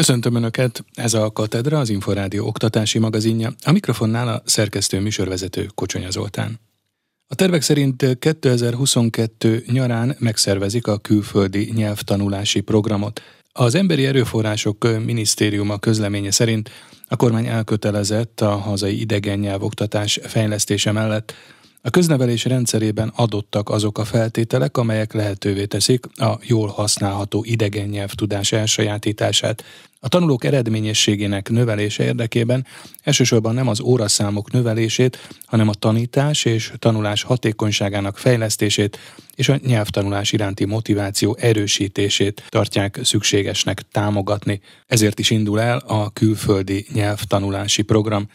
Köszöntöm Önöket, ez a Katedra, az Inforádió oktatási magazinja, a mikrofonnál a szerkesztő műsorvezető Kocsonya Zoltán. A tervek szerint 2022 nyarán megszervezik a külföldi nyelvtanulási programot. Az Emberi Erőforrások Minisztériuma közleménye szerint a kormány elkötelezett a hazai idegen nyelvoktatás fejlesztése mellett, a köznevelés rendszerében adottak azok a feltételek, amelyek lehetővé teszik a jól használható idegen nyelvtudás elsajátítását. A tanulók eredményességének növelése érdekében elsősorban nem az óraszámok növelését, hanem a tanítás és tanulás hatékonyságának fejlesztését és a nyelvtanulás iránti motiváció erősítését tartják szükségesnek támogatni. Ezért is indul el a külföldi nyelvtanulási program.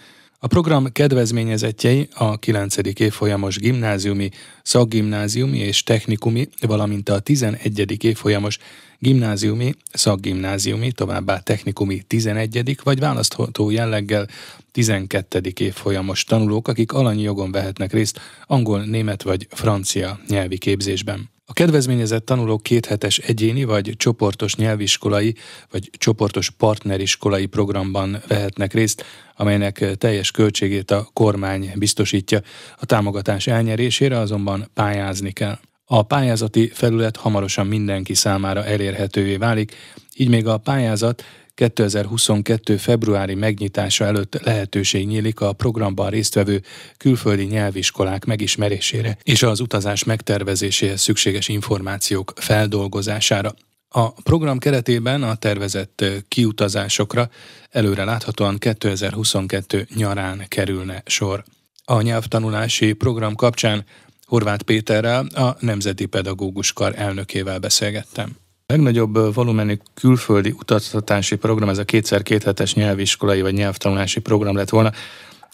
A program kedvezményezettjei a 9. évfolyamos gimnáziumi, szakgimnáziumi és technikumi, valamint a 11. évfolyamos gimnáziumi, szakgimnáziumi, továbbá technikumi 11. vagy választható jelleggel 12. évfolyamos tanulók, akik alanyi jogon vehetnek részt angol, német vagy francia nyelvi képzésben. A kedvezményezett tanulók kéthetes egyéni vagy csoportos nyelviskolai vagy csoportos partneriskolai programban vehetnek részt, amelynek teljes költségét a kormány biztosítja. A támogatás elnyerésére azonban pályázni kell. A pályázati felület hamarosan mindenki számára elérhetővé válik, így még a pályázat 2022. februári megnyitása előtt lehetőség nyílik a programban résztvevő külföldi nyelviskolák megismerésére és az utazás megtervezéséhez szükséges információk feldolgozására. A program keretében a tervezett kiutazásokra előre láthatóan 2022 nyarán kerülne sor. A nyelvtanulási program kapcsán Horváth Péterrel, a Nemzeti Pedagógus Kar elnökével beszélgettem. Legnagyobb volumenű külföldi utaztatási program, ez a kétszer két hetes nyelviskolai vagy nyelvtanulási program lett volna.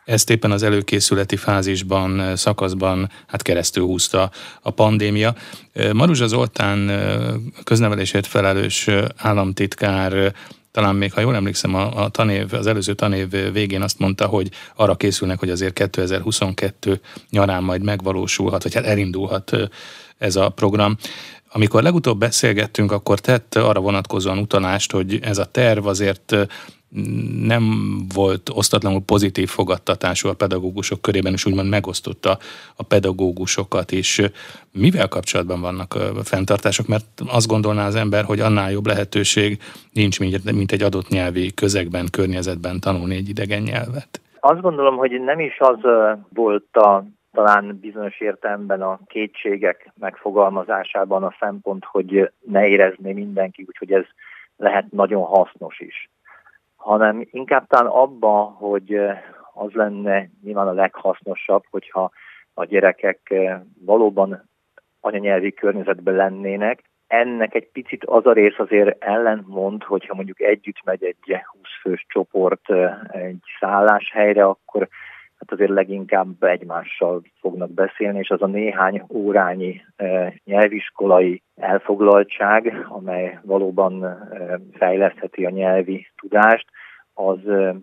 Ezt éppen az előkészületi fázisban, szakaszban hát keresztül húzta a pandémia. Maruzsa Zoltán köznevelésért felelős államtitkár talán még, ha jól emlékszem, a, a tanév, az előző tanév végén azt mondta, hogy arra készülnek, hogy azért 2022 nyarán majd megvalósulhat, vagy hát elindulhat ez a program. Amikor legutóbb beszélgettünk, akkor tett arra vonatkozóan utalást, hogy ez a terv azért nem volt osztatlanul pozitív fogadtatású a pedagógusok körében, és úgymond megosztotta a pedagógusokat is. Mivel kapcsolatban vannak fenntartások? Mert azt gondolná az ember, hogy annál jobb lehetőség nincs, mint egy adott nyelvi közegben, környezetben tanulni egy idegen nyelvet. Azt gondolom, hogy nem is az volt a talán bizonyos értelemben a kétségek megfogalmazásában a szempont, hogy ne érezné mindenki, úgyhogy ez lehet nagyon hasznos is. Hanem inkább talán abban, hogy az lenne nyilván a leghasznosabb, hogyha a gyerekek valóban anyanyelvi környezetben lennének. Ennek egy picit az a rész azért ellentmond, hogyha mondjuk együtt megy egy 20 fős csoport egy szálláshelyre, akkor hát azért leginkább egymással fognak beszélni, és az a néhány órányi e, nyelviskolai elfoglaltság, amely valóban e, fejlesztheti a nyelvi tudást, az e,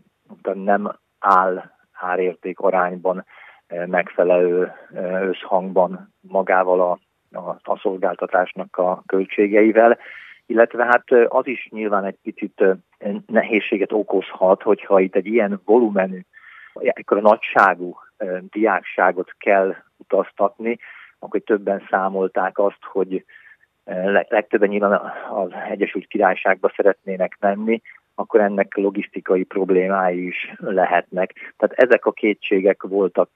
nem áll árérték arányban megfelelő összhangban magával a, a, a szolgáltatásnak a költségeivel, illetve hát az is nyilván egy picit nehézséget okozhat, hogyha itt egy ilyen volumenű ekkor a nagyságú diákságot kell utaztatni, akkor többen számolták azt, hogy legtöbben nyilván az Egyesült Királyságba szeretnének menni, akkor ennek logisztikai problémái is lehetnek. Tehát ezek a kétségek voltak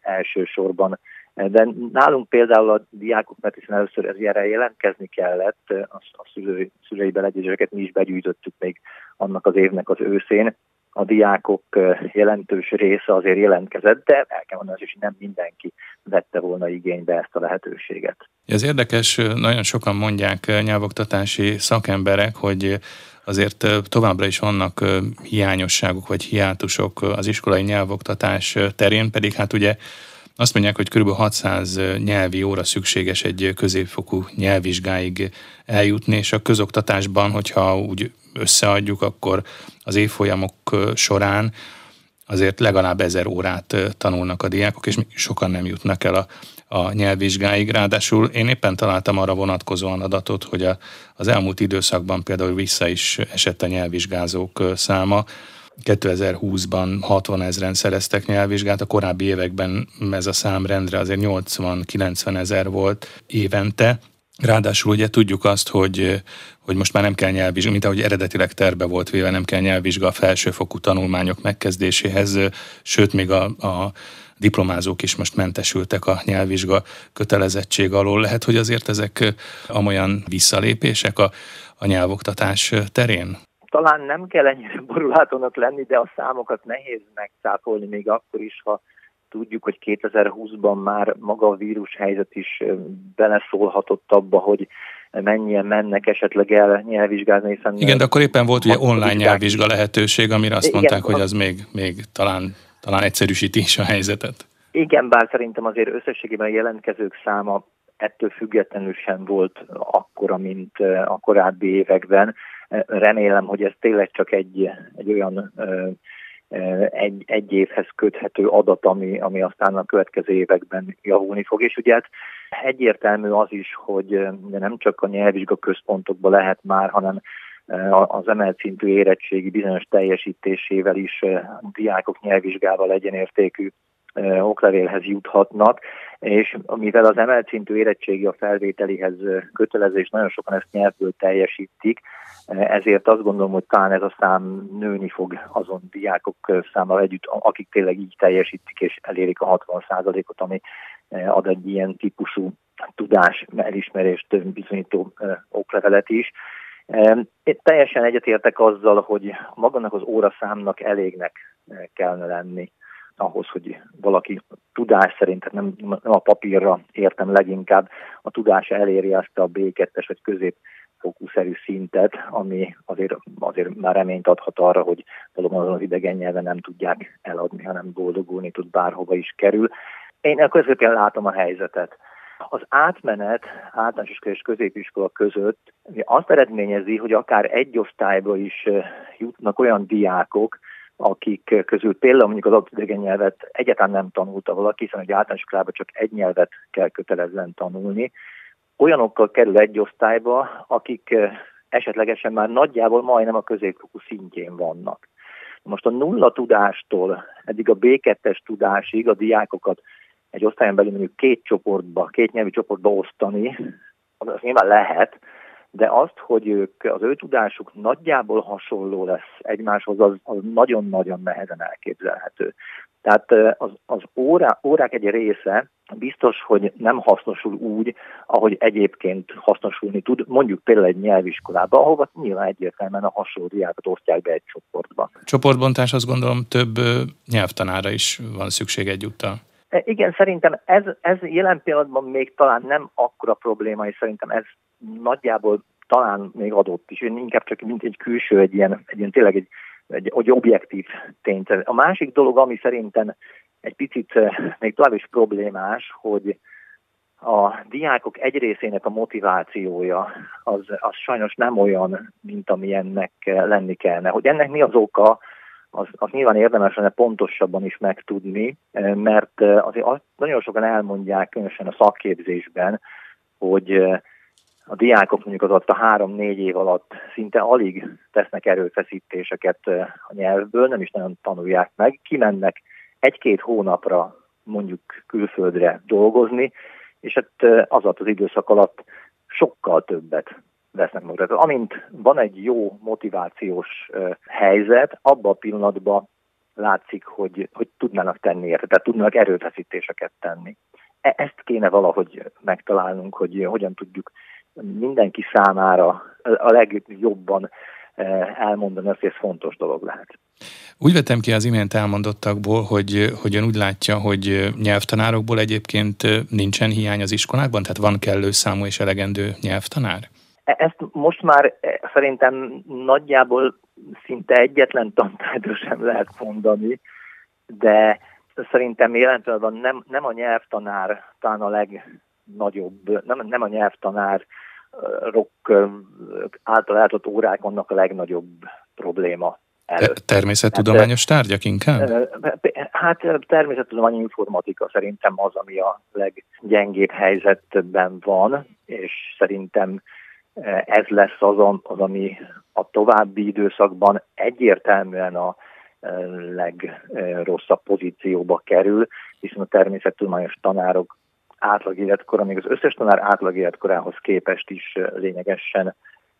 elsősorban. De nálunk például a diákoknak, hiszen először ez ilyenre jelentkezni kellett, a, szülői, szülői beleegyezéseket mi is begyűjtöttük még annak az évnek az őszén, a diákok jelentős része azért jelentkezett, de el kell mondani, hogy nem mindenki vette volna igénybe ezt a lehetőséget. Ez érdekes, nagyon sokan mondják nyelvoktatási szakemberek, hogy azért továbbra is vannak hiányosságok vagy hiátusok az iskolai nyelvoktatás terén, pedig hát ugye azt mondják, hogy kb. 600 nyelvi óra szükséges egy középfokú nyelvvizsgáig eljutni, és a közoktatásban, hogyha úgy összeadjuk, akkor az évfolyamok során azért legalább ezer órát tanulnak a diákok, és sokan nem jutnak el a, a nyelvvizsgáig. Ráadásul én éppen találtam arra vonatkozóan adatot, hogy a, az elmúlt időszakban például vissza is esett a nyelvvizsgázók száma. 2020-ban 60 ezeren szereztek nyelvvizsgát, a korábbi években ez a szám rendre azért 80-90 ezer volt évente. Ráadásul ugye tudjuk azt, hogy, hogy most már nem kell nyelvvizsga, mint ahogy eredetileg terve volt véve, nem kell nyelvvizsga a felsőfokú tanulmányok megkezdéséhez, sőt még a, a diplomázók is most mentesültek a nyelvvizsga kötelezettség alól. Lehet, hogy azért ezek amolyan visszalépések a, a nyelvoktatás terén? Talán nem kell ennyire borulátónak lenni, de a számokat nehéz megcápolni még akkor is, ha tudjuk, hogy 2020-ban már maga a vírus helyzet is beleszólhatott abba, hogy mennyien mennek esetleg el nyelvvizsgázni, hiszen... Igen, de akkor éppen volt ugye online nyelvvizsga lehetőség, amire azt igen, mondták, hogy az még, még talán, talán egyszerűsíti is a helyzetet. Igen, bár szerintem azért összességében a jelentkezők száma ettől függetlenül sem volt akkora, mint a korábbi években. Remélem, hogy ez tényleg csak egy, egy olyan egy, egy évhez köthető adat, ami, ami aztán a következő években javulni fog. És ugye hát egyértelmű az is, hogy nem csak a nyelvvizsga központokban lehet már, hanem az emelt szintű érettségi bizonyos teljesítésével is diákok nyelvvizsgával egyenértékű oklevélhez juthatnak, és mivel az emelt szintű érettségi a felvételihez kötelező, és nagyon sokan ezt nyelvből teljesítik, ezért azt gondolom, hogy talán ez a szám nőni fog azon diákok számára együtt, akik tényleg így teljesítik és elérik a 60%-ot, ami ad egy ilyen típusú tudás elismerést bizonyító oklevelet is. Én teljesen egyetértek azzal, hogy magának az óraszámnak elégnek kellene lenni ahhoz, hogy valaki tudás szerint, tehát nem, nem a papírra értem leginkább, a tudás eléri azt a B2-es vagy középfokúszerű szintet, ami azért, azért már reményt adhat arra, hogy valóban azon az idegen nyelven nem tudják eladni, hanem boldogulni tud bárhova is kerül. Én közöken látom a helyzetet. Az átmenet általános iskola és középiskola között azt eredményezi, hogy akár egy osztályba is jutnak olyan diákok, akik közül például mondjuk az adott nyelvet egyáltalán nem tanulta valaki, hiszen egy általános iskolában csak egy nyelvet kell kötelezően tanulni, olyanokkal kerül egy osztályba, akik esetlegesen már nagyjából majdnem a középfokú szintjén vannak. Most a nulla tudástól eddig a B2-es tudásig a diákokat egy osztályon belül mondjuk két csoportba, két nyelvi csoportba osztani, az nyilván lehet, de azt, hogy ők, az ő tudásuk nagyjából hasonló lesz egymáshoz, az, az nagyon-nagyon nehezen elképzelhető. Tehát az, az órá, órák egy része biztos, hogy nem hasznosul úgy, ahogy egyébként hasznosulni tud, mondjuk például egy nyelviskolába, ahova nyilván egyértelműen a hasonló diákat osztják be egy csoportba. Csoportbontás azt gondolom több nyelvtanára is van szükség egyúttal. E, igen, szerintem ez, ez jelen pillanatban még talán nem akkora probléma, és szerintem ez nagyjából talán még adott is, inkább csak mint egy külső, egy ilyen, egy ilyen tényleg egy, egy, egy objektív tényt. A másik dolog, ami szerintem egy picit eh, még tovább is problémás, hogy a diákok egy részének a motivációja az, az sajnos nem olyan, mint amilyennek lenni kellene. Hogy ennek mi az oka, az, az nyilván érdemes lenne pontosabban is megtudni, eh, mert eh, azért nagyon sokan elmondják, különösen a szakképzésben, hogy a diákok mondjuk az ott a három-négy év alatt szinte alig tesznek erőfeszítéseket a nyelvből, nem is nagyon tanulják meg, kimennek egy-két hónapra mondjuk külföldre dolgozni, és hát az alatt az időszak alatt sokkal többet vesznek magukra. Amint van egy jó motivációs helyzet, abban a pillanatban látszik, hogy, hogy tudnának tenni érte, tehát tudnának erőfeszítéseket tenni. E, ezt kéne valahogy megtalálnunk, hogy hogyan tudjuk mindenki számára a legjobban eh, elmondani azt, hogy ez fontos dolog lehet. Úgy vettem ki az imént elmondottakból, hogy, hogy ön úgy látja, hogy nyelvtanárokból egyébként nincsen hiány az iskolákban, tehát van kellő számú és elegendő nyelvtanár? E, ezt most már eh, szerintem nagyjából szinte egyetlen tantárgyra sem lehet mondani, de szerintem jelen nem, nem a nyelvtanár talán a legnagyobb, nem, nem a nyelvtanár rock által eltott órák vannak a legnagyobb probléma. előtt. Természettudományos hát, tárgyak inkább? Hát természettudományi informatika szerintem az, ami a leggyengébb helyzetben van, és szerintem ez lesz az, az ami a további időszakban egyértelműen a legrosszabb pozícióba kerül, hiszen a természettudományos tanárok átlag életkora, még az összes tanár átlag életkorához képest is lényegesen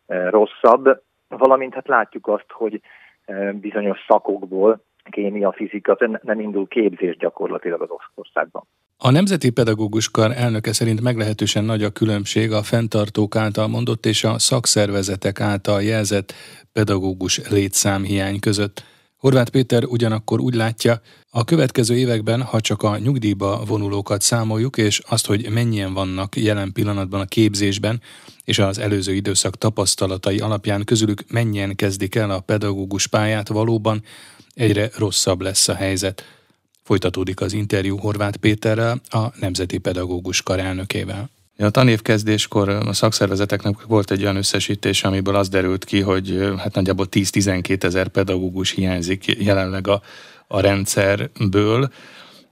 rosszabb, valamint hát látjuk azt, hogy bizonyos szakokból kémia, fizika, nem indul képzés gyakorlatilag az országban. A Nemzeti Pedagógus Kar elnöke szerint meglehetősen nagy a különbség a fenntartók által mondott és a szakszervezetek által jelzett pedagógus létszámhiány között. Horváth Péter ugyanakkor úgy látja, a következő években, ha csak a nyugdíjba vonulókat számoljuk, és azt, hogy mennyien vannak jelen pillanatban a képzésben, és az előző időszak tapasztalatai alapján közülük mennyien kezdik el a pedagógus pályát, valóban egyre rosszabb lesz a helyzet. Folytatódik az interjú Horváth Péterrel, a Nemzeti Pedagógus Kar elnökével. A tanévkezdéskor a szakszervezeteknek volt egy olyan összesítés, amiből az derült ki, hogy hát nagyjából 10-12 ezer pedagógus hiányzik jelenleg a, a rendszerből.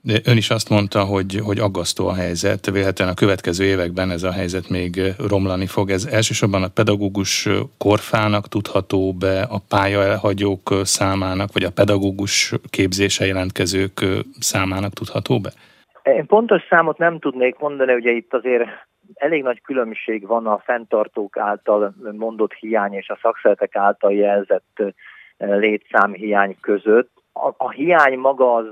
De ön is azt mondta, hogy, hogy aggasztó a helyzet, véletlenül a következő években ez a helyzet még romlani fog. Ez elsősorban a pedagógus korfának tudható be, a pálya elhagyók számának, vagy a pedagógus képzése jelentkezők számának tudható be? Én pontos számot nem tudnék mondani, ugye itt azért elég nagy különbség van a fenntartók által mondott hiány és a szakszeretek által jelzett létszámhiány között. A, a hiány maga az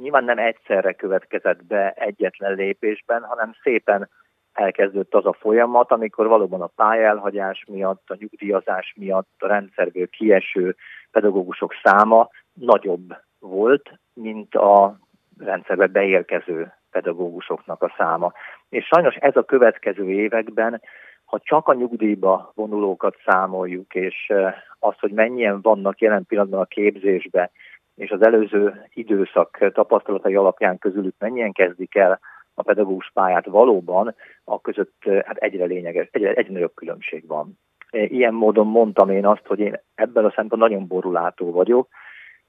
nyilván nem egyszerre következett be egyetlen lépésben, hanem szépen elkezdődött az a folyamat, amikor valóban a pályelhagyás miatt, a nyugdíjazás miatt a rendszerből kieső pedagógusok száma nagyobb volt, mint a rendszerbe beérkező pedagógusoknak a száma. És sajnos ez a következő években, ha csak a nyugdíjba vonulókat számoljuk, és az, hogy mennyien vannak jelen pillanatban a képzésbe, és az előző időszak tapasztalatai alapján közülük mennyien kezdik el a pedagógus pályát valóban, a között hát egyre lényeges, egyre, egyre nagyobb különbség van. Ilyen módon mondtam én azt, hogy én ebben a szempontból nagyon borulátó vagyok,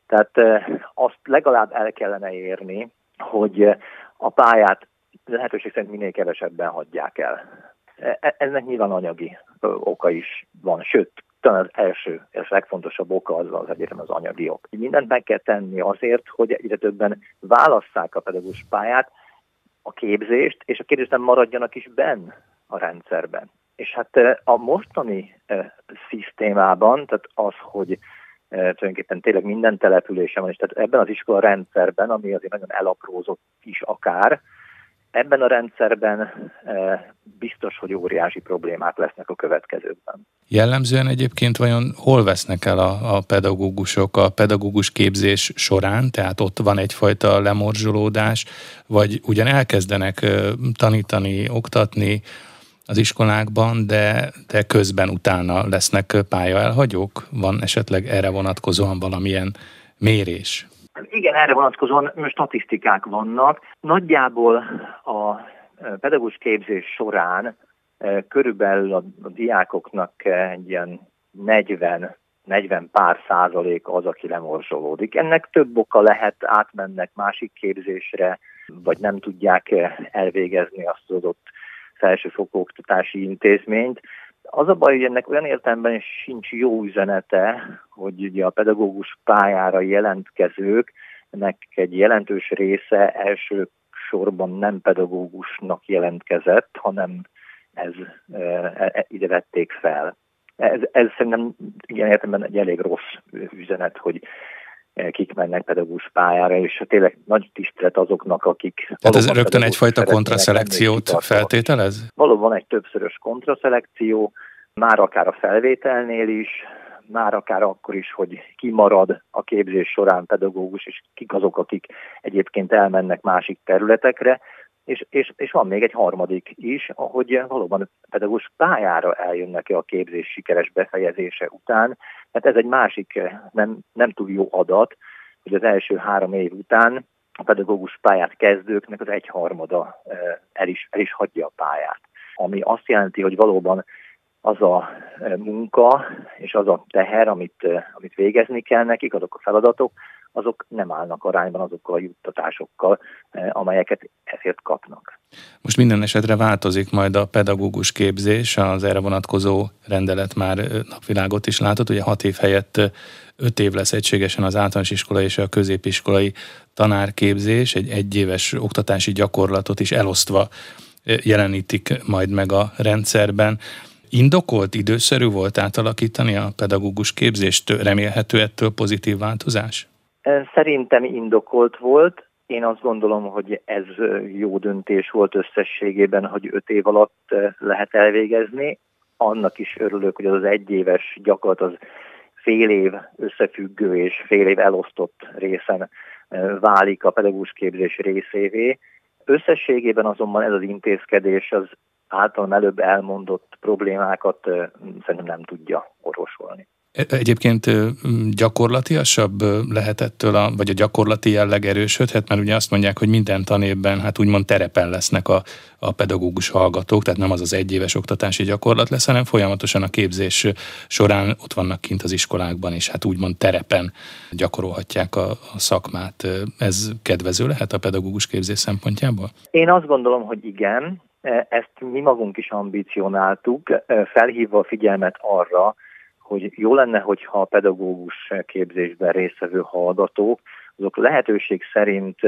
tehát azt legalább el kellene érni, hogy a pályát lehetőség szerint minél kevesebben hagyják el. E, ennek nyilván anyagi oka is van, sőt, talán az első és legfontosabb oka az az egyetem az anyagi ok. Mindent meg kell tenni azért, hogy egyre többen válasszák a pedagógus pályát, a képzést, és a képzésben maradjanak is benn a rendszerben. És hát a mostani e, szisztémában, tehát az, hogy e, tulajdonképpen tényleg minden településen van, és tehát ebben az iskola rendszerben, ami azért nagyon elaprózott is akár, Ebben a rendszerben eh, biztos, hogy óriási problémák lesznek a következőkben. Jellemzően egyébként vajon hol vesznek el a, a pedagógusok a pedagógus képzés során, tehát ott van egyfajta lemorzsolódás, vagy ugyan elkezdenek eh, tanítani, oktatni az iskolákban, de, de közben utána lesznek pályaelhagyók? Van esetleg erre vonatkozóan valamilyen mérés? Igen, erre vonatkozóan statisztikák vannak. Nagyjából a e, pedagógus képzés során e, körülbelül a, diákoknak egy ilyen 40 40 pár százalék az, aki lemorzsolódik. Ennek több oka lehet, átmennek másik képzésre, vagy nem tudják elvégezni azt az adott felsőfokú oktatási intézményt. Az a baj, hogy ennek olyan értelemben sincs jó üzenete, hogy ugye a pedagógus pályára jelentkezőknek egy jelentős része első sorban nem pedagógusnak jelentkezett, hanem ez e, e, ide vették fel. Ez, ez szerintem ilyen értelemben egy elég rossz üzenet, hogy kik mennek pedagógus pályára, és tényleg nagy tisztelet azoknak, akik... Tehát ez rögtön egyfajta kontraszelekciót feltételez? Valóban egy többszörös kontraszelekció, már akár a felvételnél is, már akár akkor is, hogy kimarad a képzés során pedagógus, és kik azok, akik egyébként elmennek másik területekre, és, és, és van még egy harmadik is, ahogy valóban pedagógus pályára eljönnek-e a képzés sikeres befejezése után, mert ez egy másik nem, nem túl jó adat, hogy az első három év után a pedagógus pályát kezdőknek az egyharmada el is, el is hagyja a pályát. Ami azt jelenti, hogy valóban az a munka és az a teher, amit, amit végezni kell nekik, azok a feladatok, azok nem állnak arányban azokkal a juttatásokkal, amelyeket ezért kapnak. Most minden esetre változik majd a pedagógus képzés, az erre vonatkozó rendelet már napvilágot is látott, ugye hat év helyett öt év lesz egységesen az általános iskola és a középiskolai tanárképzés, egy egyéves oktatási gyakorlatot is elosztva jelenítik majd meg a rendszerben. Indokolt, időszerű volt átalakítani a pedagógus képzést? Remélhető ettől pozitív változás? Szerintem indokolt volt. Én azt gondolom, hogy ez jó döntés volt összességében, hogy öt év alatt lehet elvégezni. Annak is örülök, hogy az, az egyéves gyakorlat az fél év összefüggő és fél év elosztott részen válik a pedagógus képzés részévé. Összességében azonban ez az intézkedés az általam előbb elmondott problémákat szerintem nem tudja orvosolni. E, egyébként gyakorlatiasabb lehetettől, a, vagy a gyakorlati jelleg erősödhet, mert ugye azt mondják, hogy minden tanévben hát úgymond terepen lesznek a, a pedagógus hallgatók, tehát nem az az egyéves oktatási gyakorlat lesz, hanem folyamatosan a képzés során ott vannak kint az iskolákban, és hát úgymond terepen gyakorolhatják a, a szakmát. Ez kedvező lehet a pedagógus képzés szempontjából? Én azt gondolom, hogy igen. E, ezt mi magunk is ambicionáltuk, felhívva a figyelmet arra, hogy jó lenne, hogyha a pedagógus képzésben résztvevő hallgatók, azok lehetőség szerint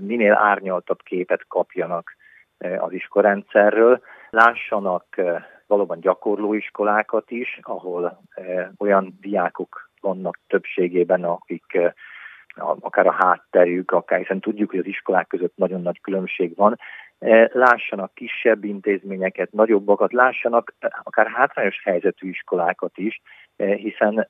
minél árnyaltabb képet kapjanak az iskorendszerről, lássanak valóban gyakorlóiskolákat is, ahol olyan diákok vannak többségében, akik akár a hátterük, akár hiszen tudjuk, hogy az iskolák között nagyon nagy különbség van, lássanak kisebb intézményeket, nagyobbakat, lássanak akár hátrányos helyzetű iskolákat is, hiszen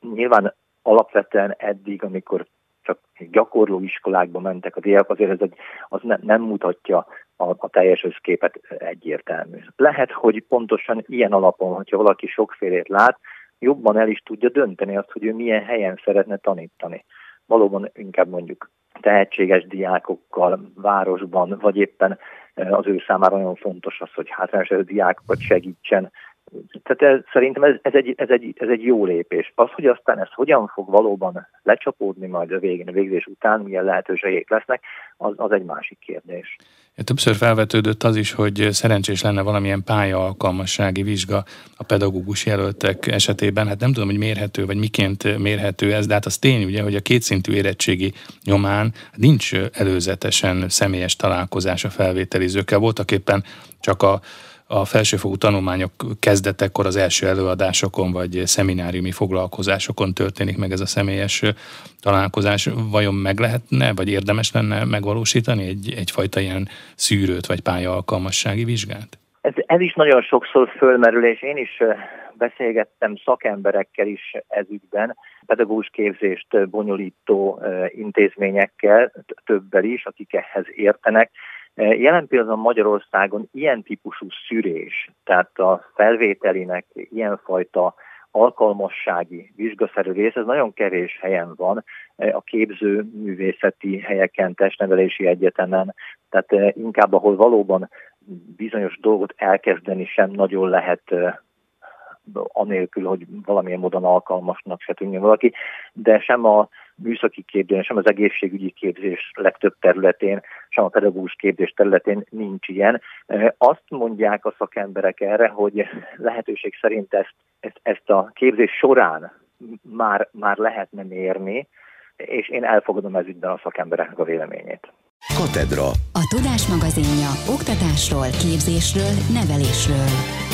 nyilván alapvetően eddig, amikor csak gyakorló iskolákba mentek a diák, azért ez egy, az ne, nem mutatja a, a teljes összképet egyértelmű. Lehet, hogy pontosan ilyen alapon, hogyha valaki sokfélét lát, jobban el is tudja dönteni azt, hogy ő milyen helyen szeretne tanítani. Valóban inkább mondjuk tehetséges diákokkal városban, vagy éppen az ő számára nagyon fontos az, hogy hátrányos diákokat segítsen tehát ez, szerintem ez, ez, egy, ez, egy, ez egy jó lépés. Az, hogy aztán ez hogyan fog valóban lecsapódni majd a végén, a végzés után, milyen lehetőségek lesznek, az, az egy másik kérdés. Többször felvetődött az is, hogy szerencsés lenne valamilyen pálya-alkalmassági vizsga a pedagógus jelöltek esetében. Hát nem tudom, hogy mérhető, vagy miként mérhető ez, de hát az tény ugye, hogy a kétszintű érettségi nyomán nincs előzetesen személyes találkozás a felvételizőkkel. Voltak éppen csak a a felsőfokú tanulmányok kezdetekor az első előadásokon vagy szemináriumi foglalkozásokon történik meg ez a személyes találkozás. Vajon meg lehetne, vagy érdemes lenne megvalósítani egy, egyfajta ilyen szűrőt vagy pályaalkalmassági vizsgát? Ez, ez is nagyon sokszor fölmerül, és én is beszélgettem szakemberekkel is ez ügyben, pedagógus képzést bonyolító intézményekkel, többel is, akik ehhez értenek, jelen pillanatban Magyarországon ilyen típusú szűrés, tehát a felvételinek ilyenfajta alkalmassági vizsgaszerű rész, ez nagyon kevés helyen van eh, a képző művészeti helyeken, testnevelési egyetemen, tehát eh, inkább ahol valóban bizonyos dolgot elkezdeni sem nagyon lehet anélkül, hogy valamilyen módon alkalmasnak se tűnjön valaki, de sem a műszaki képzés, sem az egészségügyi képzés legtöbb területén, sem a pedagógus képzés területén nincs ilyen. Azt mondják a szakemberek erre, hogy lehetőség szerint ezt, ezt, ezt a képzés során már, már lehetne mérni, és én elfogadom ez ügyben a szakembereknek a véleményét. Katedra. A Tudás magazinja oktatásról, képzésről, nevelésről.